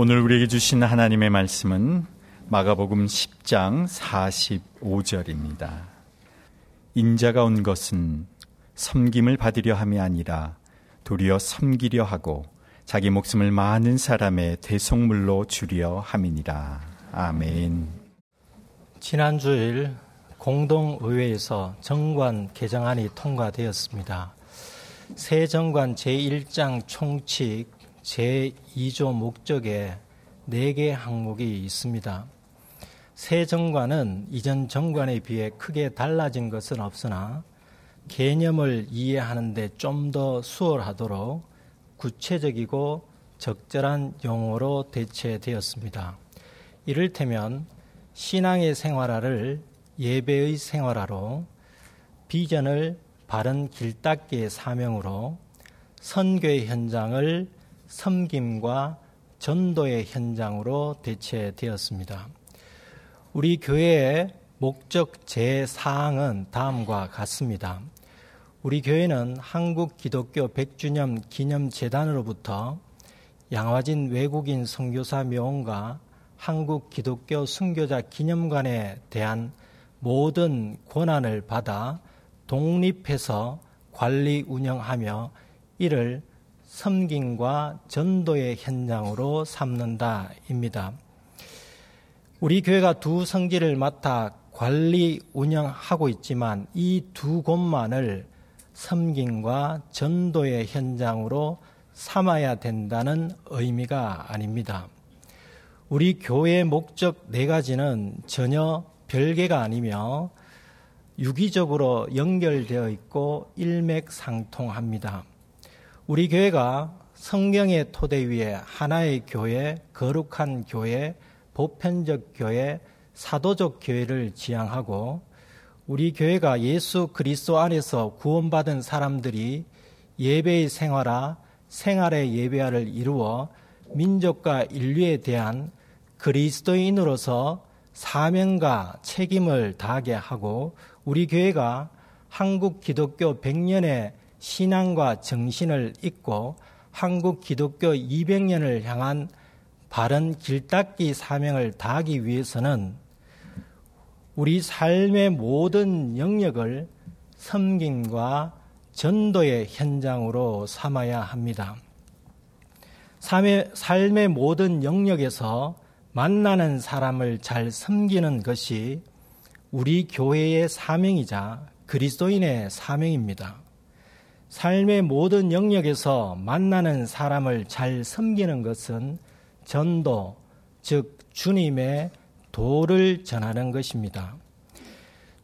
오늘 우리에게 주신 하나님의 말씀은 마가복음 10장 45절입니다. 인자가 온 것은 섬김을 받으려 함이 아니라 도리어 섬기려 하고 자기 목숨을 많은 사람의 대속물로 주려 함이니라. 아멘. 지난 주일 공동의회에서 정관 개정안이 통과되었습니다. 새 정관 제1장 총칙 제2조 목적에 4개 항목이 있습니다. 새 정관은 이전 정관에 비해 크게 달라진 것은 없으나 개념을 이해하는데 좀 더 수월하도록 구체적이고 적절한 용어로 대체되었습니다. 이를테면 신앙의 생활화를 예배의 생활화로 비전을 바른 길닦기의 사명으로 선교의 현장을 섬김과 전도의 현장으로 대체되었습니다. 우리 교회의 목적 제4항은 다음과 같습니다. 우리 교회는 한국 기독교 100주년 기념재단으로부터 양화진 외국인 선교사 묘원과 한국 기독교 순교자 기념관에 대한 모든 권한을 받아 독립해서 관리 운영하며 이를 섬김과 전도의 현장으로 삼는다입니다. 우리 교회가 두 성지를 맡아 관리 운영하고 있지만 이 두 곳만을 섬김과 전도의 현장으로 삼아야 된다는 의미가 아닙니다. 우리 교회의 목적 네 가지는 전혀 별개가 아니며 유기적으로 연결되어 있고 일맥상통합니다. 우리 교회가 성경의 토대 위에 하나의 교회, 거룩한 교회, 보편적 교회, 사도적 교회를 지향하고 우리 교회가 예수 그리스도 안에서 구원받은 사람들이 예배의 생활화, 생활의 예배화를 이루어 민족과 인류에 대한 그리스도인으로서 사명과 책임을 다하게 하고 우리 교회가 한국 기독교 100년의 신앙과 정신을 잇고 한국 기독교 200년을 향한 바른 길닦기 사명을 다하기 위해서는 우리 삶의 모든 영역을 섬김과 전도의 현장으로 삼아야 합니다. 삶의, 삶의 모든 영역에서 만나는 사람을 잘 섬기는 것이 우리 교회의 사명이자 그리스도인의 사명입니다. 삶의 모든 영역에서 만나는 사람을 잘 섬기는 것은 전도, 즉 주님의 도를 전하는 것입니다.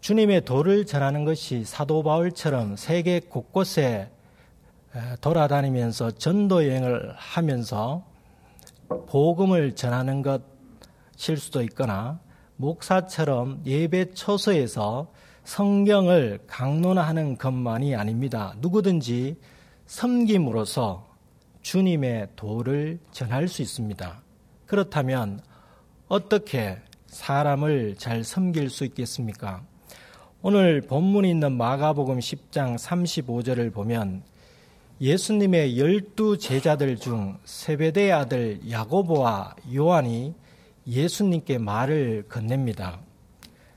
주님의 도를 전하는 것이 사도 바울처럼 세계 곳곳에 돌아다니면서 전도 여행을 하면서 복음을 전하는 것일 수도 있거나 목사처럼 예배 처소에서 성경을 강론하는 것만이 아닙니다. 누구든지 섬김으로써 주님의 도를 전할 수 있습니다. 그렇다면 어떻게 사람을 잘 섬길 수 있겠습니까? 오늘 본문이 있는 마가복음 10장 35절을 보면 예수님의 열두 제자들 중 세베대의 아들 야고보와 요한이 예수님께 말을 건넵니다.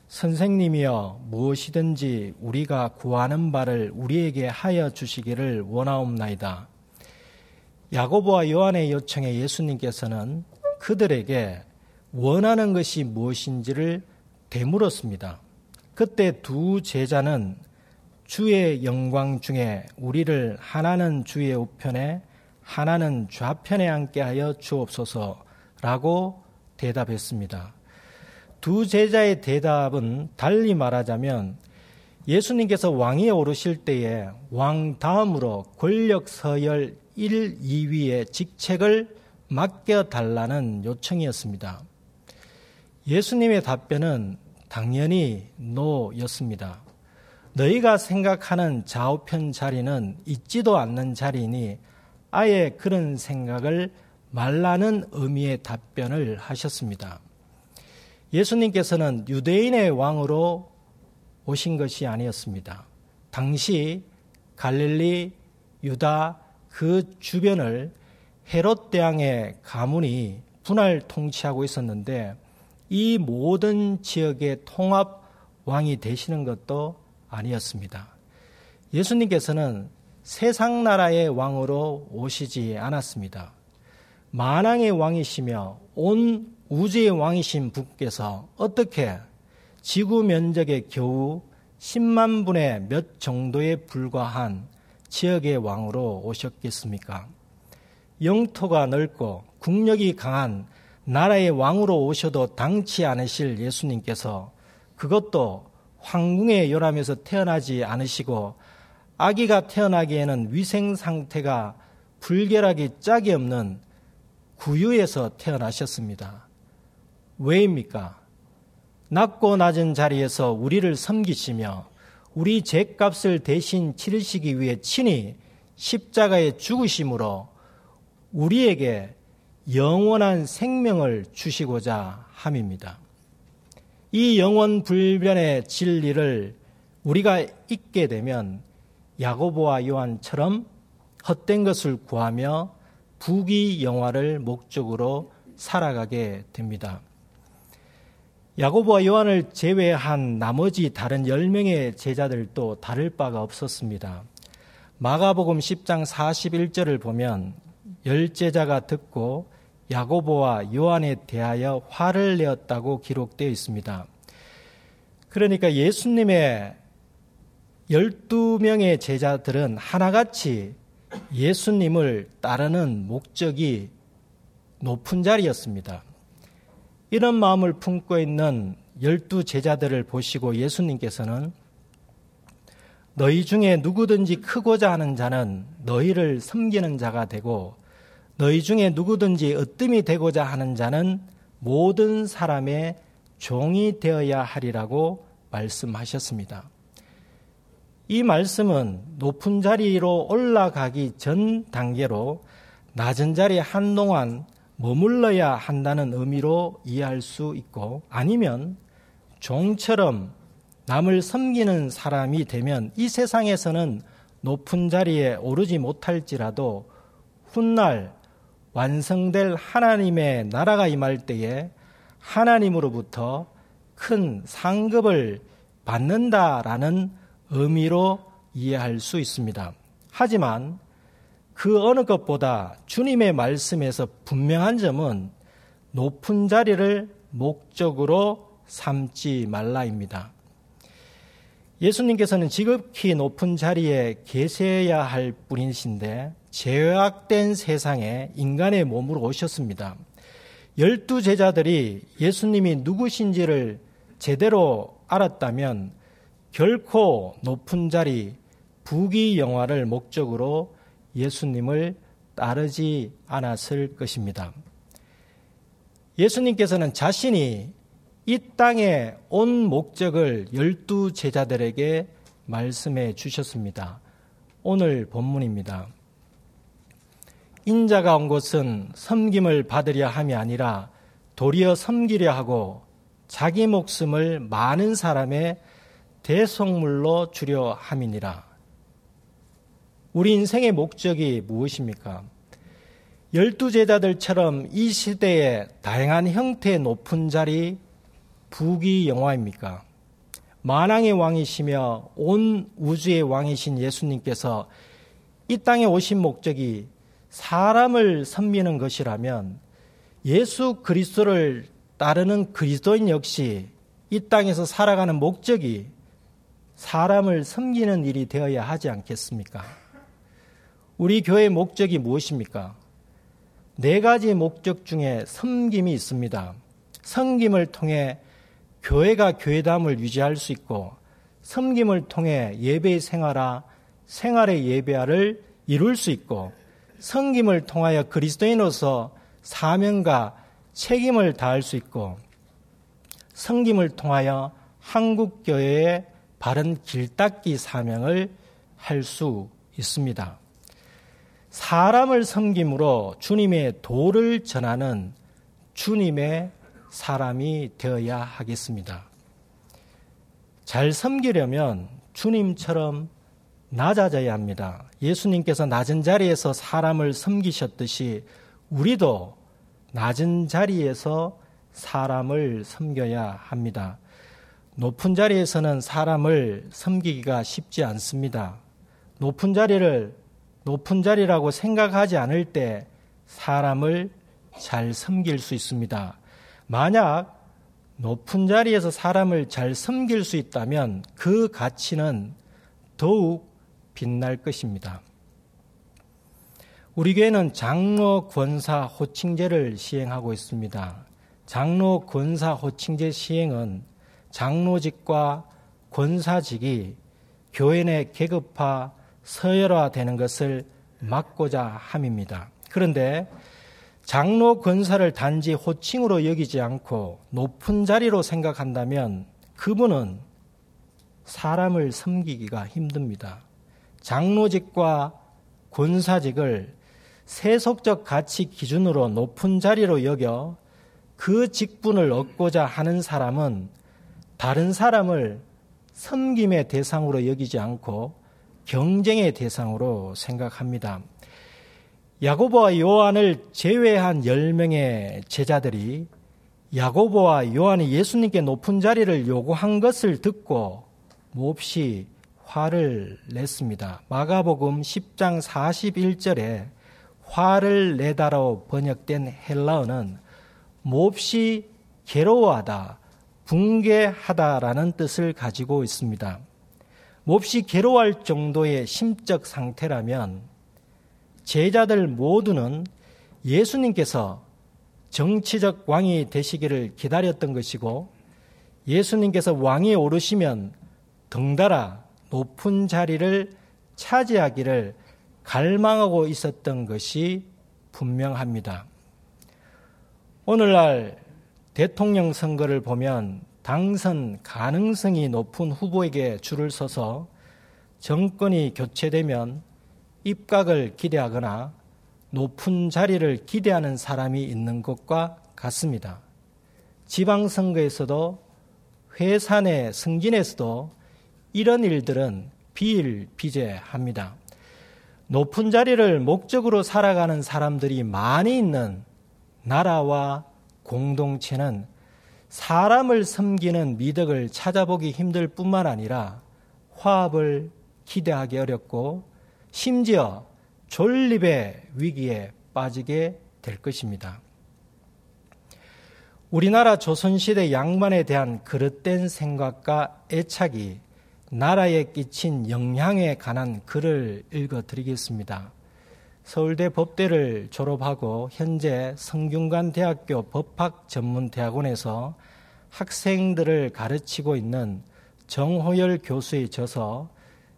선생님이여 무엇이든지 우리가 구하는 바를 우리에게 하여 주시기를 원하옵나이다. 야고보와 요한의 요청에 예수님께서는 그들에게 원하는 것이 무엇인지를 되물었습니다. 그때 두 제자는 주의 영광 중에 우리를 하나는 주의 우편에 하나는 좌편에 앉게 하여 주옵소서라고 대답했습니다. 두 제자의 대답은 달리 말하자면 예수님께서 왕위에 오르실 때에 왕 다음으로 권력 서열 1, 2위의 직책을 맡겨달라는 요청이었습니다. 예수님의 답변은 당연히 노였습니다. 너희가 생각하는 좌우편 자리는 있지도 않는 자리니 아예 그런 생각을 말라는 의미의 답변을 하셨습니다. 예수님께서는 유대인의 왕으로 오신 것이 아니었습니다. 당시 갈릴리, 유다 그 주변을 헤롯 대왕의 가문이 분할 통치하고 있었는데 이 모든 지역의 통합 왕이 되시는 것도 아니었습니다. 예수님께서는 세상 나라의 왕으로 오시지 않았습니다. 만왕의 왕이시며 온 우주의 왕이신 분께서 어떻게 지구 면적의 겨우 10만 분의 몇 정도에 불과한 지역의 왕으로 오셨겠습니까? 영토가 넓고 국력이 강한 나라의 왕으로 오셔도 당치 않으실 예수님께서 그것도 황궁의 요람에서 태어나지 않으시고 아기가 태어나기에는 위생 상태가 불결하기 짝이 없는 구유에서 태어나셨습니다. 왜입니까? 낮고 낮은 자리에서 우리를 섬기시며 우리 죄값을 대신 치르시기 위해 친히 십자가에 죽으심으로 우리에게 영원한 생명을 주시고자 함입니다. 이 영원 불변의 진리를 우리가 잊게 되면 야고보와 요한처럼 헛된 것을 구하며 부귀 영화를 목적으로 살아가게 됩니다. 야고보와 요한을 제외한 나머지 다른 10명의 제자들도 다를 바가 없었습니다. 마가복음 10장 41절을 보면 열 제자가 듣고 야고보와 요한에 대하여 화를 내었다고 기록되어 있습니다. 그러니까 예수님의 12명의 제자들은 하나같이 예수님을 따르는 목적이 높은 자리였습니다. 이런 마음을 품고 있는 열두 제자들을 보시고 예수님께서는 너희 중에 누구든지 크고자 하는 자는 너희를 섬기는 자가 되고 너희 중에 누구든지 으뜸이 되고자 하는 자는 모든 사람의 종이 되어야 하리라고 말씀하셨습니다. 이 말씀은 높은 자리로 올라가기 전 단계로 낮은 자리에 한동안 머물러야 한다는 의미로 이해할 수 있고 아니면 종처럼 남을 섬기는 사람이 되면 이 세상에서는 높은 자리에 오르지 못할지라도 훗날 완성될 하나님의 나라가 임할 때에 하나님으로부터 큰 상급을 받는다라는 의미로 이해할 수 있습니다. 하지만 그 어느 것보다 주님의 말씀에서 분명한 점은 높은 자리를 목적으로 삼지 말라입니다. 예수님께서는 지극히 높은 자리에 계세야 할 뿐이신데 죄악된 세상에 인간의 몸으로 오셨습니다. 열두 제자들이 예수님이 누구신지를 제대로 알았다면 결코 높은 자리, 부귀 영화를 목적으로 예수님을 따르지 않았을 것입니다. 예수님께서는 자신이 이 땅에 온 목적을 열두 제자들에게 말씀해 주셨습니다. 오늘 본문입니다. 인자가 온 것은 섬김을 받으려 함이 아니라 도리어 섬기려 하고 자기 목숨을 많은 사람의 대속물로 주려 함이니라. 우리 인생의 목적이 무엇입니까? 열두 제자들처럼 이 시대에 다양한 형태의 높은 자리, 부귀 영화입니까? 만왕의 왕이시며 온 우주의 왕이신 예수님께서 이 땅에 오신 목적이 사람을 섬기는 것이라면 예수 그리스도를 따르는 그리스도인 역시 이 땅에서 살아가는 목적이 사람을 섬기는 일이 되어야 하지 않겠습니까? 우리 교회의 목적이 무엇입니까? 네 가지 목적 중에 섬김이 있습니다. 섬김을 통해 교회가 교회담을 유지할 수 있고 섬김을 통해 예배 생활화, 생활의 예배화를 이룰 수 있고 섬김을 통하여 그리스도인으로서 사명과 책임을 다할 수 있고 섬김을 통하여 한국 교회의 바른 길닦기 사명을 할 수 있습니다. 사람을 섬김으로 주님의 도를 전하는 주님의 사람이 되어야 하겠습니다. 잘 섬기려면 주님처럼 낮아져야 합니다. 예수님께서 낮은 자리에서 사람을 섬기셨듯이 우리도 낮은 자리에서 사람을 섬겨야 합니다. 높은 자리에서는 사람을 섬기기가 쉽지 않습니다. 높은 자리를 높은 자리라고 생각하지 않을 때 사람을 잘 섬길 수 있습니다. 만약 높은 자리에서 사람을 잘 섬길 수 있다면 그 가치는 더욱 빛날 것입니다. 우리 교회는 장로 권사 호칭제를 시행하고 있습니다. 장로 권사 호칭제 시행은 장로직과 권사직이 교회 내 계급화, 서열화되는 것을 막고자 함입니다. 그런데 장로 권사를 단지 호칭으로 여기지 않고 높은 자리로 생각한다면 그분은 사람을 섬기기가 힘듭니다. 장로직과 권사직을 세속적 가치 기준으로 높은 자리로 여겨 그 직분을 얻고자 하는 사람은 다른 사람을 섬김의 대상으로 여기지 않고 경쟁의 대상으로 생각합니다. 야고보와 요한을 제외한 10명의 제자들이 야고보와 요한이 예수님께 높은 자리를 요구한 것을 듣고 몹시 화를 냈습니다. 마가복음 10장 41절에 화를 내다로 번역된 헬라어는 몹시 괴로워하다, 붕괴하다라는 뜻을 가지고 있습니다. 몹시 괴로워할 정도의 심적 상태라면 제자들 모두는 예수님께서 정치적 왕이 되시기를 기다렸던 것이고 예수님께서 왕이 오르시면 덩달아 높은 자리를 차지하기를 갈망하고 있었던 것이 분명합니다. 오늘날 대통령 선거를 보면 당선 가능성이 높은 후보에게 줄을 서서 정권이 교체되면 입각을 기대하거나 높은 자리를 기대하는 사람이 있는 것과 같습니다. 지방선거에서도 회사 내 승진에서도 이런 일들은 비일비재합니다. 높은 자리를 목적으로 살아가는 사람들이 많이 있는 나라와 공동체는 사람을 섬기는 미덕을 찾아보기 힘들 뿐만 아니라 화합을 기대하기 어렵고 심지어 존립의 위기에 빠지게 될 것입니다. 우리나라 조선시대 양반에 대한 그릇된 생각과 애착이 나라에 끼친 영향에 관한 글을 읽어 드리겠습니다. 서울대 법대를 졸업하고 현재 성균관대학교 법학전문대학원에서 학생들을 가르치고 있는 정호열 교수의 저서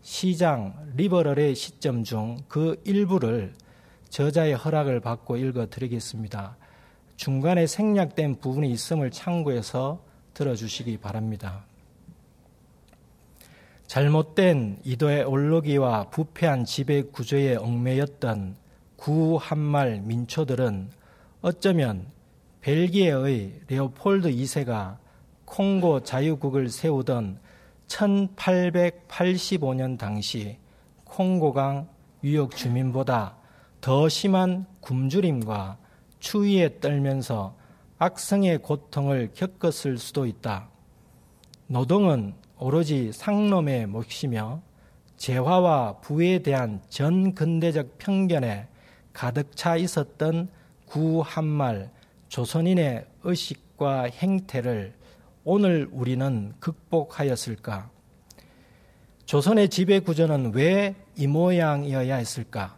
시장 리버럴의 시점 중 그 일부를 저자의 허락을 받고 읽어 드리겠습니다. 중간에 생략된 부분이 있음을 참고해서 들어주시기 바랍니다. 잘못된 이도의 올로기와 부패한 지배 구조에 얽매였던 구한말 민초들은 어쩌면 벨기에의 레오폴드 2세가 콩고 자유국을 세우던 1885년 당시 콩고강 유역 주민보다 더 심한 굶주림과 추위에 떨면서 악성의 고통을 겪었을 수도 있다. 노동은 오로지 상놈의 몫이며 재화와 부에 대한 전 근대적 편견에 가득 차 있었던 구한말 조선인의 의식과 행태를 오늘 우리는 극복하였을까? 조선의 지배 구조는 왜 이 모양이어야 했을까?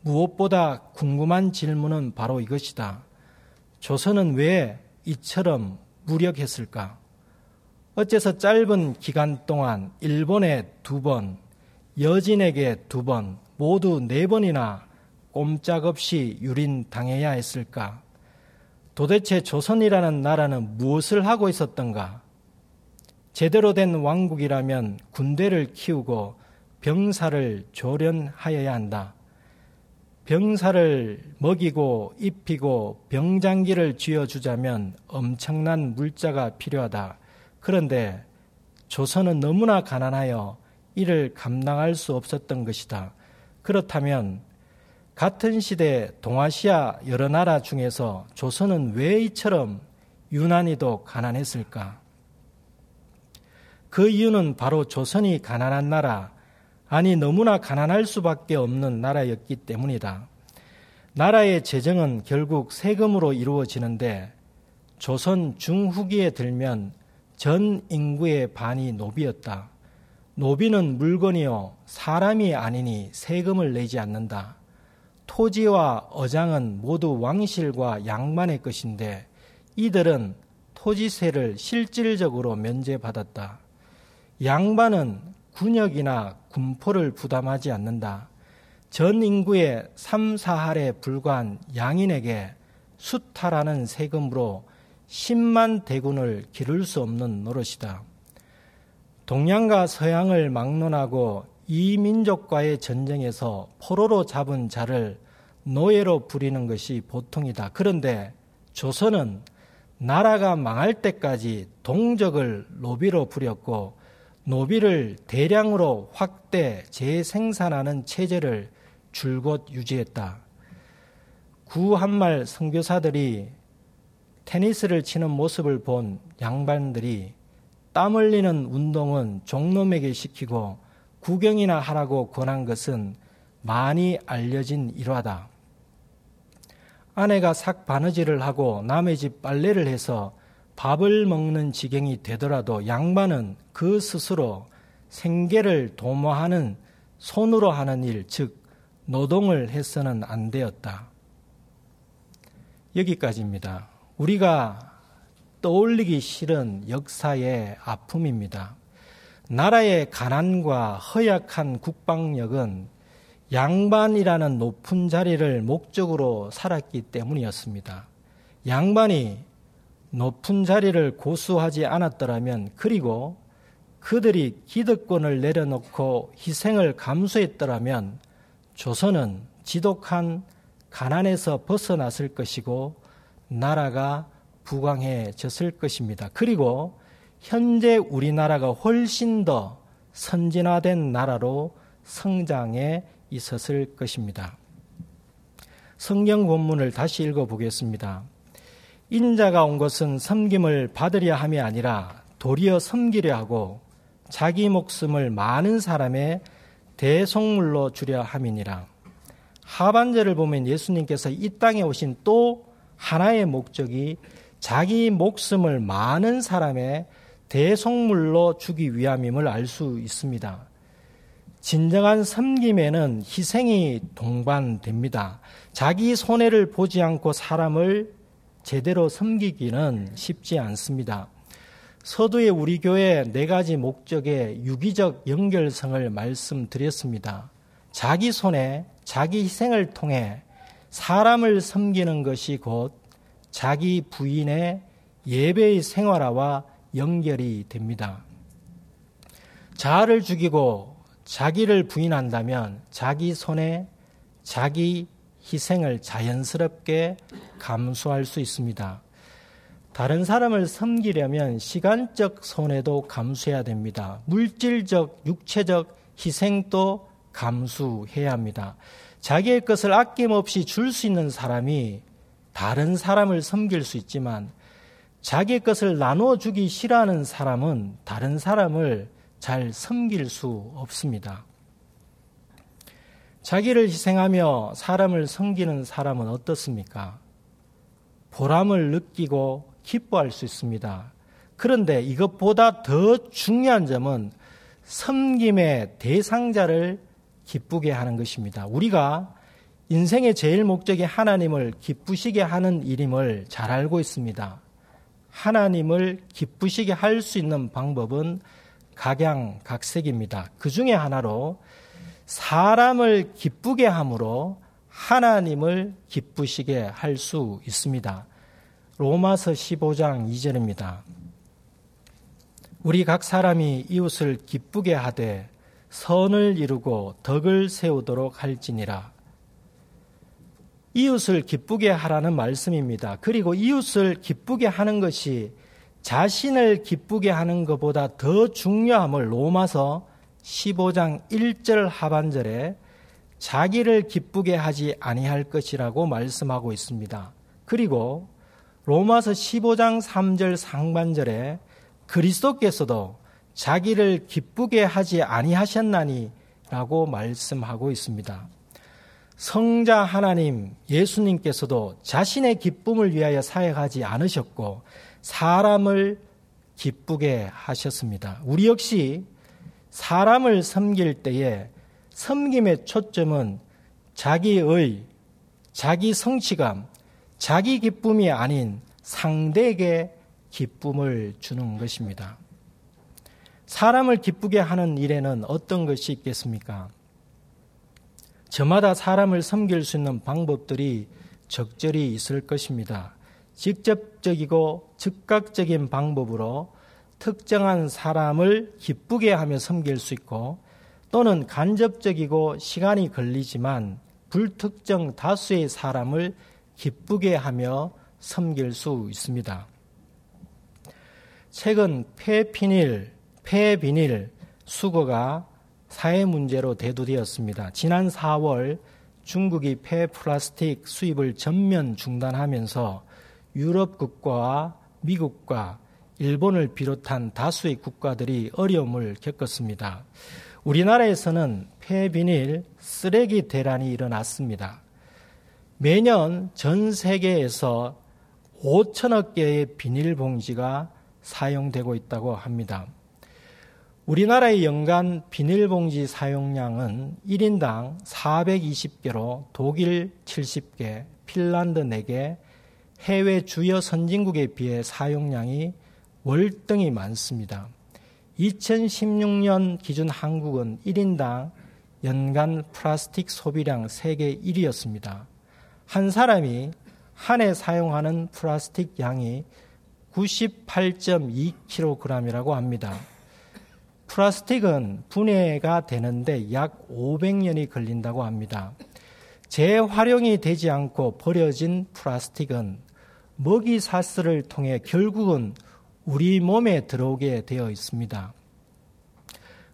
무엇보다 궁금한 질문은 바로 이것이다. 조선은 왜 이처럼 무력했을까? 어째서 짧은 기간 동안 일본에 두 번, 여진에게 두 번, 모두 네 번이나 꼼짝없이 유린당해야 했을까? 도대체 조선이라는 나라는 무엇을 하고 있었던가? 제대로 된 왕국이라면 군대를 키우고 병사를 조련하여야 한다. 병사를 먹이고 입히고 병장기를 쥐어주자면 엄청난 물자가 필요하다. 그런데 조선은 너무나 가난하여 이를 감당할 수 없었던 것이다. 그렇다면 같은 시대 동아시아 여러 나라 중에서 조선은 왜 이처럼 유난히도 가난했을까? 그 이유는 바로 조선이 가난한 나라, 아니 너무나 가난할 수밖에 없는 나라였기 때문이다. 나라의 재정은 결국 세금으로 이루어지는데 조선 중후기에 들면 전 인구의 반이 노비였다. 노비는 물건이요 사람이 아니니 세금을 내지 않는다. 토지와 어장은 모두 왕실과 양반의 것인데 이들은 토지세를 실질적으로 면제받았다. 양반은 군역이나 군포를 부담하지 않는다. 전 인구의 3, 4할에 불과한 양인에게 수타라는 세금으로 10만 대군을 기를 수 없는 노릇이다. 동양과 서양을 막론하고 이 민족과의 전쟁에서 포로로 잡은 자를 노예로 부리는 것이 보통이다. 그런데 조선은 나라가 망할 때까지 동적을 노비로 부렸고 노비를 대량으로 확대 재생산하는 체제를 줄곧 유지했다. 구한말 선교사들이 테니스를 치는 모습을 본 양반들이 땀 흘리는 운동은 종놈에게 시키고 구경이나 하라고 권한 것은 많이 알려진 일화다. 아내가 삭 바느질을 하고 남의 집 빨래를 해서 밥을 먹는 지경이 되더라도 양반은 그 스스로 생계를 도모하는 손으로 하는 일, 즉, 노동을 해서는 안 되었다. 여기까지입니다. 우리가 떠올리기 싫은 역사의 아픔입니다. 나라의 가난과 허약한 국방력은 양반이라는 높은 자리를 목적으로 살았기 때문이었습니다. 양반이 높은 자리를 고수하지 않았더라면 그리고 그들이 기득권을 내려놓고 희생을 감수했더라면 조선은 지독한 가난에서 벗어났을 것이고 나라가 부강해졌을 것입니다. 그리고 현재 우리나라가 훨씬 더 선진화된 나라로 성장해 있었을 것입니다. 성경 본문을 다시 읽어보겠습니다. 인자가 온 것은 섬김을 받으려 함이 아니라 도리어 섬기려 하고 자기 목숨을 많은 사람의 대속물로 주려 함이니라. 하반절을 보면 예수님께서 이 땅에 오신 또 하나의 목적이 자기 목숨을 많은 사람의 대속물로 주기 위함임을 알 수 있습니다. 진정한 섬김에는 희생이 동반됩니다. 자기 손해를 보지 않고 사람을 제대로 섬기기는 쉽지 않습니다. 서두에 우리 교회 네 가지 목적의 유기적 연결성을 말씀드렸습니다. 자기 손에 자기 희생을 통해 사람을 섬기는 것이 곧 자기 부인의 예배의 생활화와 연결이 됩니다. 자아를 죽이고 자기를 부인한다면 자기 손에 자기 희생을 자연스럽게 감수할 수 있습니다. 다른 사람을 섬기려면 시간적 손해도 감수해야 됩니다. 물질적, 육체적 희생도 감수해야 합니다. 자기의 것을 아낌없이 줄 수 있는 사람이 다른 사람을 섬길 수 있지만 자기의 것을 나누어 주기 싫어하는 사람은 다른 사람을 잘 섬길 수 없습니다. 자기를 희생하며 사람을 섬기는 사람은 어떻습니까? 보람을 느끼고 기뻐할 수 있습니다. 그런데 이것보다 더 중요한 점은 섬김의 대상자를 기쁘게 하는 것입니다. 우리가 인생의 제일 목적이 하나님을 기쁘시게 하는 일임을 잘 알고 있습니다. 하나님을 기쁘시게 할 수 있는 방법은 각양각색입니다. 그 중에 하나로 사람을 기쁘게 함으로 하나님을 기쁘시게 할 수 있습니다. 로마서 15장 2절입니다. 우리 각 사람이 이웃을 기쁘게 하되 선을 이루고 덕을 세우도록 할지니라. 이웃을 기쁘게 하라는 말씀입니다. 그리고 이웃을 기쁘게 하는 것이 자신을 기쁘게 하는 것보다 더 중요함을 로마서 15장 1절 하반절에 자기를 기쁘게 하지 아니할 것이라고 말씀하고 있습니다. 그리고 로마서 15장 3절 상반절에 그리스도께서도 자기를 기쁘게 하지 아니하셨나니 라고 말씀하고 있습니다. 성자 하나님 예수님께서도 자신의 기쁨을 위하여 사역하지 않으셨고 사람을 기쁘게 하셨습니다. 우리 역시 사람을 섬길 때에 섬김의 초점은 자기의 자기 성취감, 자기 기쁨이 아닌 상대에게 기쁨을 주는 것입니다. 사람을 기쁘게 하는 일에는 어떤 것이 있겠습니까? 저마다 사람을 섬길 수 있는 방법들이 적절히 있을 것입니다. 직접적이고 즉각적인 방법으로 특정한 사람을 기쁘게 하며 섬길 수 있고 또는 간접적이고 시간이 걸리지만 불특정 다수의 사람을 기쁘게 하며 섬길 수 있습니다. 최근 폐피닐, 폐비닐 수거가 사회 문제로 대두되었습니다. 지난 4월 중국이 폐플라스틱 수입을 전면 중단하면서 유럽 국가와 미국과 일본을 비롯한 다수의 국가들이 어려움을 겪었습니다. 우리나라에서는 폐비닐 쓰레기 대란이 일어났습니다. 매년 전 세계에서 5천억 개의 비닐봉지가 사용되고 있다고 합니다. 우리나라의 연간 비닐봉지 사용량은 1인당 420개로 독일 70개, 핀란드 4개, 해외 주요 선진국에 비해 사용량이 월등히 많습니다. 2016년 기준 한국은 1인당 연간 플라스틱 소비량 세계 1위였습니다. 한 사람이 한 해 사용하는 플라스틱 양이 98.2kg이라고 합니다. 플라스틱은 분해가 되는데 약 500년이 걸린다고 합니다. 재활용이 되지 않고 버려진 플라스틱은 먹이 사슬을 통해 결국은 우리 몸에 들어오게 되어 있습니다.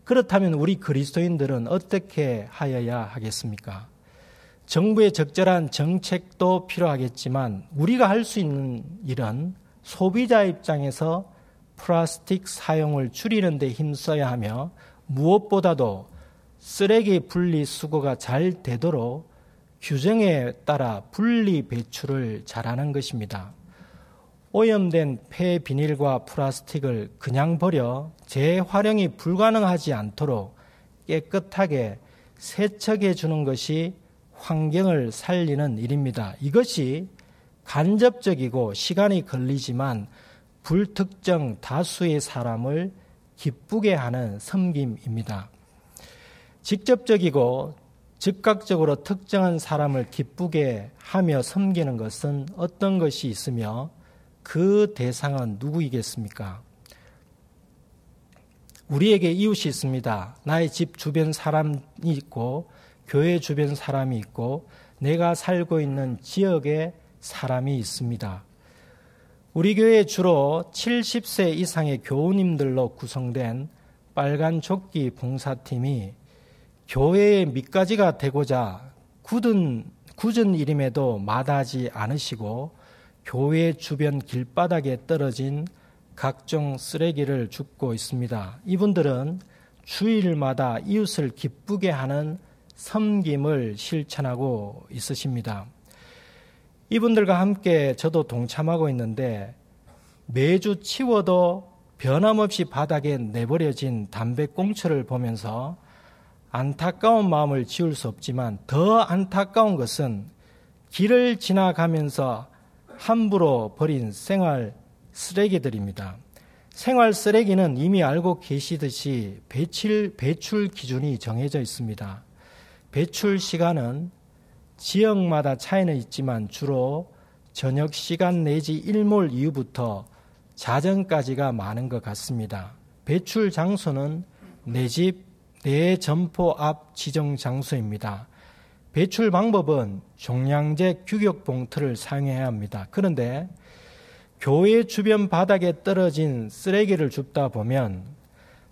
그렇다면 우리 그리스도인들은 어떻게 하여야 하겠습니까? 정부의 적절한 정책도 필요하겠지만 우리가 할 수 있는 일은 소비자 입장에서 플라스틱 사용을 줄이는 데 힘써야 하며 무엇보다도 쓰레기 분리 수거가 잘 되도록 규정에 따라 분리 배출을 잘하는 것입니다. 오염된 폐 비닐과 플라스틱을 그냥 버려 재활용이 불가능하지 않도록 깨끗하게 세척해 주는 것이 환경을 살리는 일입니다. 이것이 간접적이고 시간이 걸리지만 불특정 다수의 사람을 기쁘게 하는 섬김입니다. 직접적이고 즉각적으로 특정한 사람을 기쁘게 하며 섬기는 것은 어떤 것이 있으며 그 대상은 누구이겠습니까? 우리에게 이웃이 있습니다. 나의 집 주변 사람이 있고, 교회 주변 사람이 있고, 내가 살고 있는 지역에 사람이 있습니다. 우리 교회 주로 70세 이상의 교우님들로 구성된 빨간 조끼 봉사팀이 교회의 밑가지가 되고자 굳은, 굳은 이름에도 마다하지 않으시고 교회 주변 길바닥에 떨어진 각종 쓰레기를 줍고 있습니다. 이분들은 주일마다 이웃을 기쁘게 하는 섬김을 실천하고 있으십니다. 이분들과 함께 저도 동참하고 있는데 매주 치워도 변함없이 바닥에 내버려진 담배꽁초를 보면서 안타까운 마음을 지울 수 없지만 더 안타까운 것은 길을 지나가면서 함부로 버린 생활 쓰레기들입니다. 생활 쓰레기는 이미 알고 계시듯이 배출, 배출 기준이 정해져 있습니다. 배출 시간은 지역마다 차이는 있지만 주로 저녁 시간 내지 일몰 이후부터 자정까지가 많은 것 같습니다. 배출 장소는 내 집, 내 점포 앞 지정 장소입니다. 배출 방법은 종량제 규격 봉투를 사용해야 합니다. 그런데 교회 주변 바닥에 떨어진 쓰레기를 줍다 보면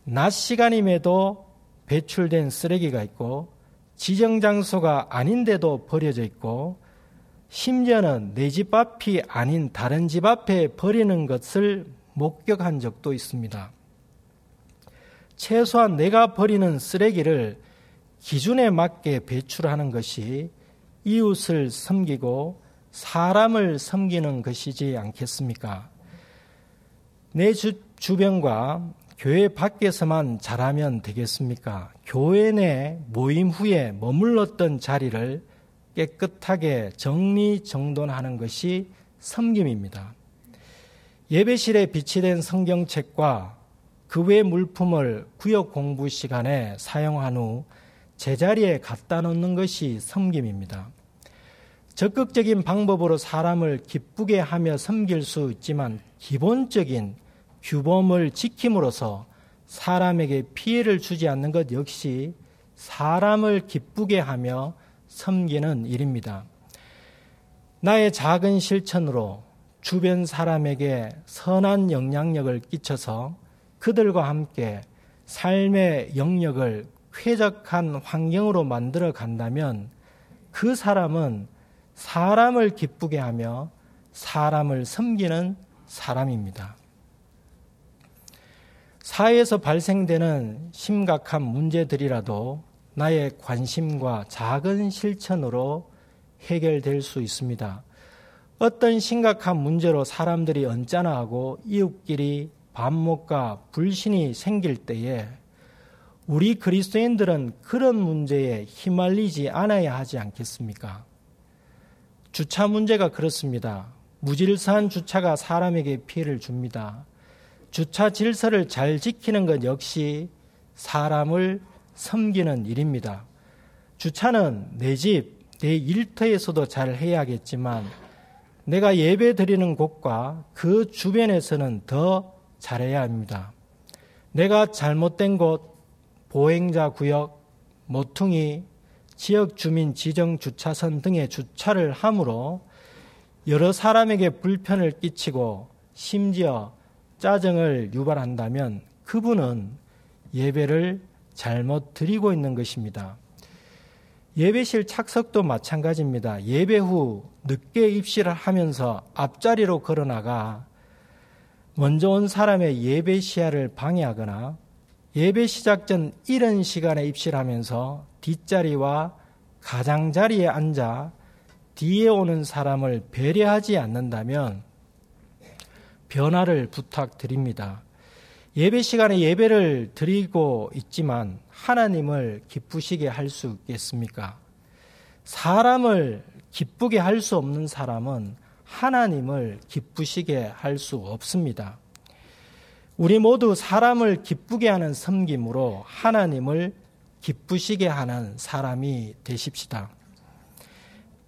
낮 시간임에도 배출된 쓰레기가 있고 지정 장소가 아닌데도 버려져 있고 심지어는 내 집 앞이 아닌 다른 집 앞에 버리는 것을 목격한 적도 있습니다. 최소한 내가 버리는 쓰레기를 기준에 맞게 배출하는 것이 이웃을 섬기고 사람을 섬기는 것이지 않겠습니까? 내 주, 주변과 교회 밖에서만 잘하면 되겠습니까? 교회 내 모임 후에 머물렀던 자리를 깨끗하게 정리정돈하는 것이 섬김입니다. 예배실에 비치된 성경책과 그 외 물품을 구역 공부 시간에 사용한 후 제자리에 갖다 놓는 것이 섬김입니다. 적극적인 방법으로 사람을 기쁘게 하며 섬길 수 있지만 기본적인 규범을 지킴으로써 사람에게 피해를 주지 않는 것 역시 사람을 기쁘게 하며 섬기는 일입니다. 나의 작은 실천으로 주변 사람에게 선한 영향력을 끼쳐서 그들과 함께 삶의 영역을 쾌적한 환경으로 만들어 간다면 그 사람은 사람을 기쁘게 하며 사람을 섬기는 사람입니다. 사회에서 발생되는 심각한 문제들이라도 나의 관심과 작은 실천으로 해결될 수 있습니다. 어떤 심각한 문제로 사람들이 언짢아하고 이웃끼리 반목과 불신이 생길 때에 우리 그리스도인들은 그런 문제에 휘말리지 않아야 하지 않겠습니까? 주차 문제가 그렇습니다. 무질서한 주차가 사람에게 피해를 줍니다. 주차 질서를 잘 지키는 것 역시 사람을 섬기는 일입니다. 주차는 내 집, 내 일터에서도 잘 해야겠지만 내가 예배 드리는 곳과 그 주변에서는 더 잘해야 합니다. 내가 잘못된 곳, 보행자 구역, 모퉁이, 지역 주민 지정 주차선 등의 주차를 함으로 여러 사람에게 불편을 끼치고 심지어 짜증을 유발한다면 그분은 예배를 잘못 드리고 있는 것입니다. 예배실 착석도 마찬가지입니다. 예배 후 늦게 입실을 하면서 앞자리로 걸어나가 먼저 온 사람의 예배 시야를 방해하거나 예배 시작 전 이른 시간에 입실하면서 뒷자리와 가장자리에 앉아 뒤에 오는 사람을 배려하지 않는다면 변화를 부탁드립니다. 예배 시간에 예배를 드리고 있지만 하나님을 기쁘시게 할 수 있겠습니까? 사람을 기쁘게 할 수 없는 사람은 하나님을 기쁘시게 할 수 없습니다. 우리 모두 사람을 기쁘게 하는 섬김으로 하나님을 기쁘시게 하는 사람이 되십시다.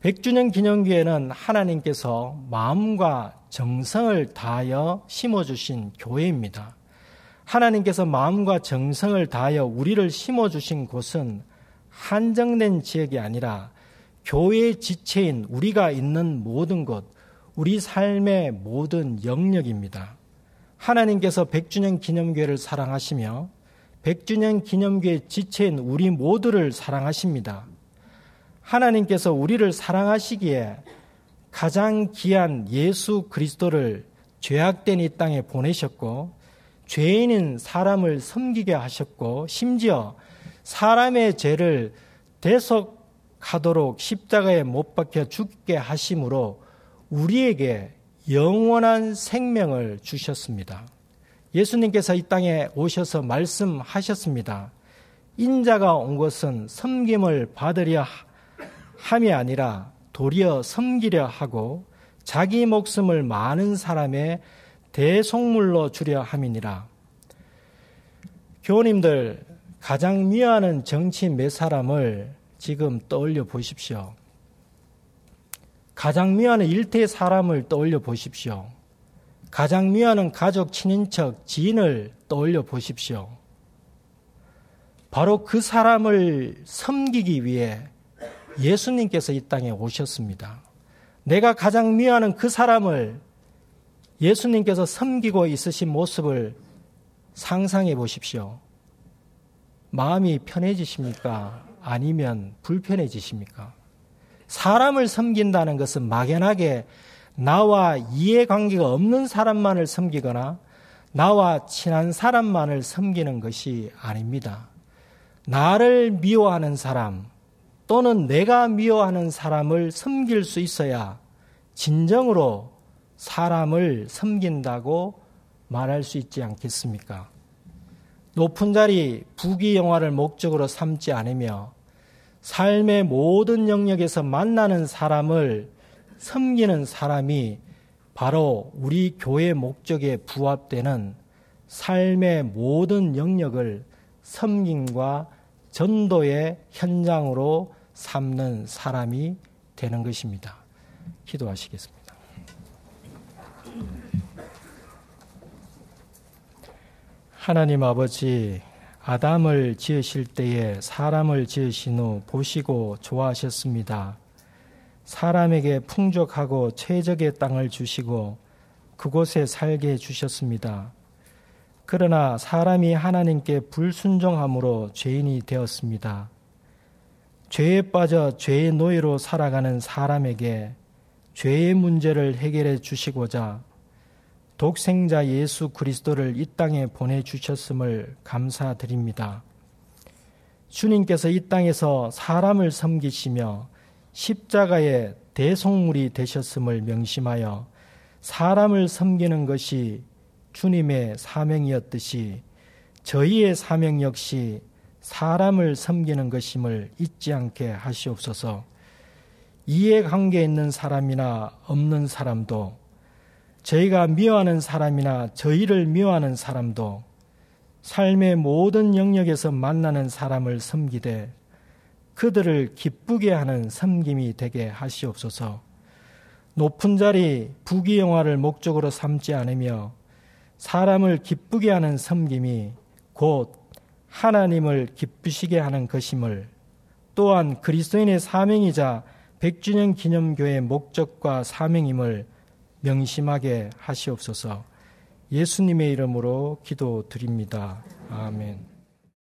백주년 기념교회는 하나님께서 마음과 정성을 다하여 심어주신 교회입니다. 하나님께서 마음과 정성을 다하여 우리를 심어주신 곳은 한정된 지역이 아니라 교회의 지체인 우리가 있는 모든 곳, 우리 삶의 모든 영역입니다. 하나님께서 100주년 기념교회를 사랑하시며 100주년 기념교회 지체인 우리 모두를 사랑하십니다. 하나님께서 우리를 사랑하시기에 가장 귀한 예수 그리스도를 죄악된 이 땅에 보내셨고 죄인인 사람을 섬기게 하셨고 심지어 사람의 죄를 대속하도록 십자가에 못 박혀 죽게 하심으로 우리에게 영원한 생명을 주셨습니다. 예수님께서 이 땅에 오셔서 말씀하셨습니다. 인자가 온 것은 섬김을 받으려 함이 아니라 도리어 섬기려 하고 자기 목숨을 많은 사람의 대속물로 주려 함이니라. 교우님들 가장 미워하는 정치 몇 사람을 지금 떠올려 보십시오. 가장 미워하는 일대 사람을 떠올려 보십시오. 가장 미워하는 가족, 친인척, 지인을 떠올려 보십시오. 바로 그 사람을 섬기기 위해 예수님께서 이 땅에 오셨습니다. 내가 가장 미워하는 그 사람을 예수님께서 섬기고 있으신 모습을 상상해 보십시오. 마음이 편해지십니까? 아니면 불편해지십니까? 사람을 섬긴다는 것은 막연하게 나와 이해관계가 없는 사람만을 섬기거나 나와 친한 사람만을 섬기는 것이 아닙니다. 나를 미워하는 사람 또는 내가 미워하는 사람을 섬길 수 있어야 진정으로 사람을 섬긴다고 말할 수 있지 않겠습니까? 높은 자리 부귀 영화를 목적으로 삼지 않으며 삶의 모든 영역에서 만나는 사람을 섬기는 사람이 바로 우리 교회 목적에 부합되는 삶의 모든 영역을 섬김과 전도의 현장으로 삼는 사람이 되는 것입니다. 기도하시겠습니다. 하나님 아버지, 아담을 지으실 때에 사람을 지으신 후 보시고 좋아하셨습니다. 사람에게 풍족하고 최적의 땅을 주시고 그곳에 살게 해주셨습니다. 그러나 사람이 하나님께 불순종함으로 죄인이 되었습니다. 죄에 빠져 죄의 노예로 살아가는 사람에게 죄의 문제를 해결해 주시고자 독생자 예수 그리스도를 이 땅에 보내주셨음을 감사드립니다. 주님께서 이 땅에서 사람을 섬기시며 십자가의 대속물이 되셨음을 명심하여 사람을 섬기는 것이 주님의 사명이었듯이 저희의 사명 역시 사람을 섬기는 것임을 잊지 않게 하시옵소서 이해관계 있는 사람이나 없는 사람도 저희가 미워하는 사람이나 저희를 미워하는 사람도 삶의 모든 영역에서 만나는 사람을 섬기되 그들을 기쁘게 하는 섬김이 되게 하시옵소서. 높은 자리 부귀 영화를 목적으로 삼지 않으며 사람을 기쁘게 하는 섬김이 곧 하나님을 기쁘시게 하는 것임을 또한 그리스도인의 사명이자 백주년 기념교회 목적과 사명임을 명심하게 하시옵소서. 예수님의 이름으로 기도드립니다. 아멘.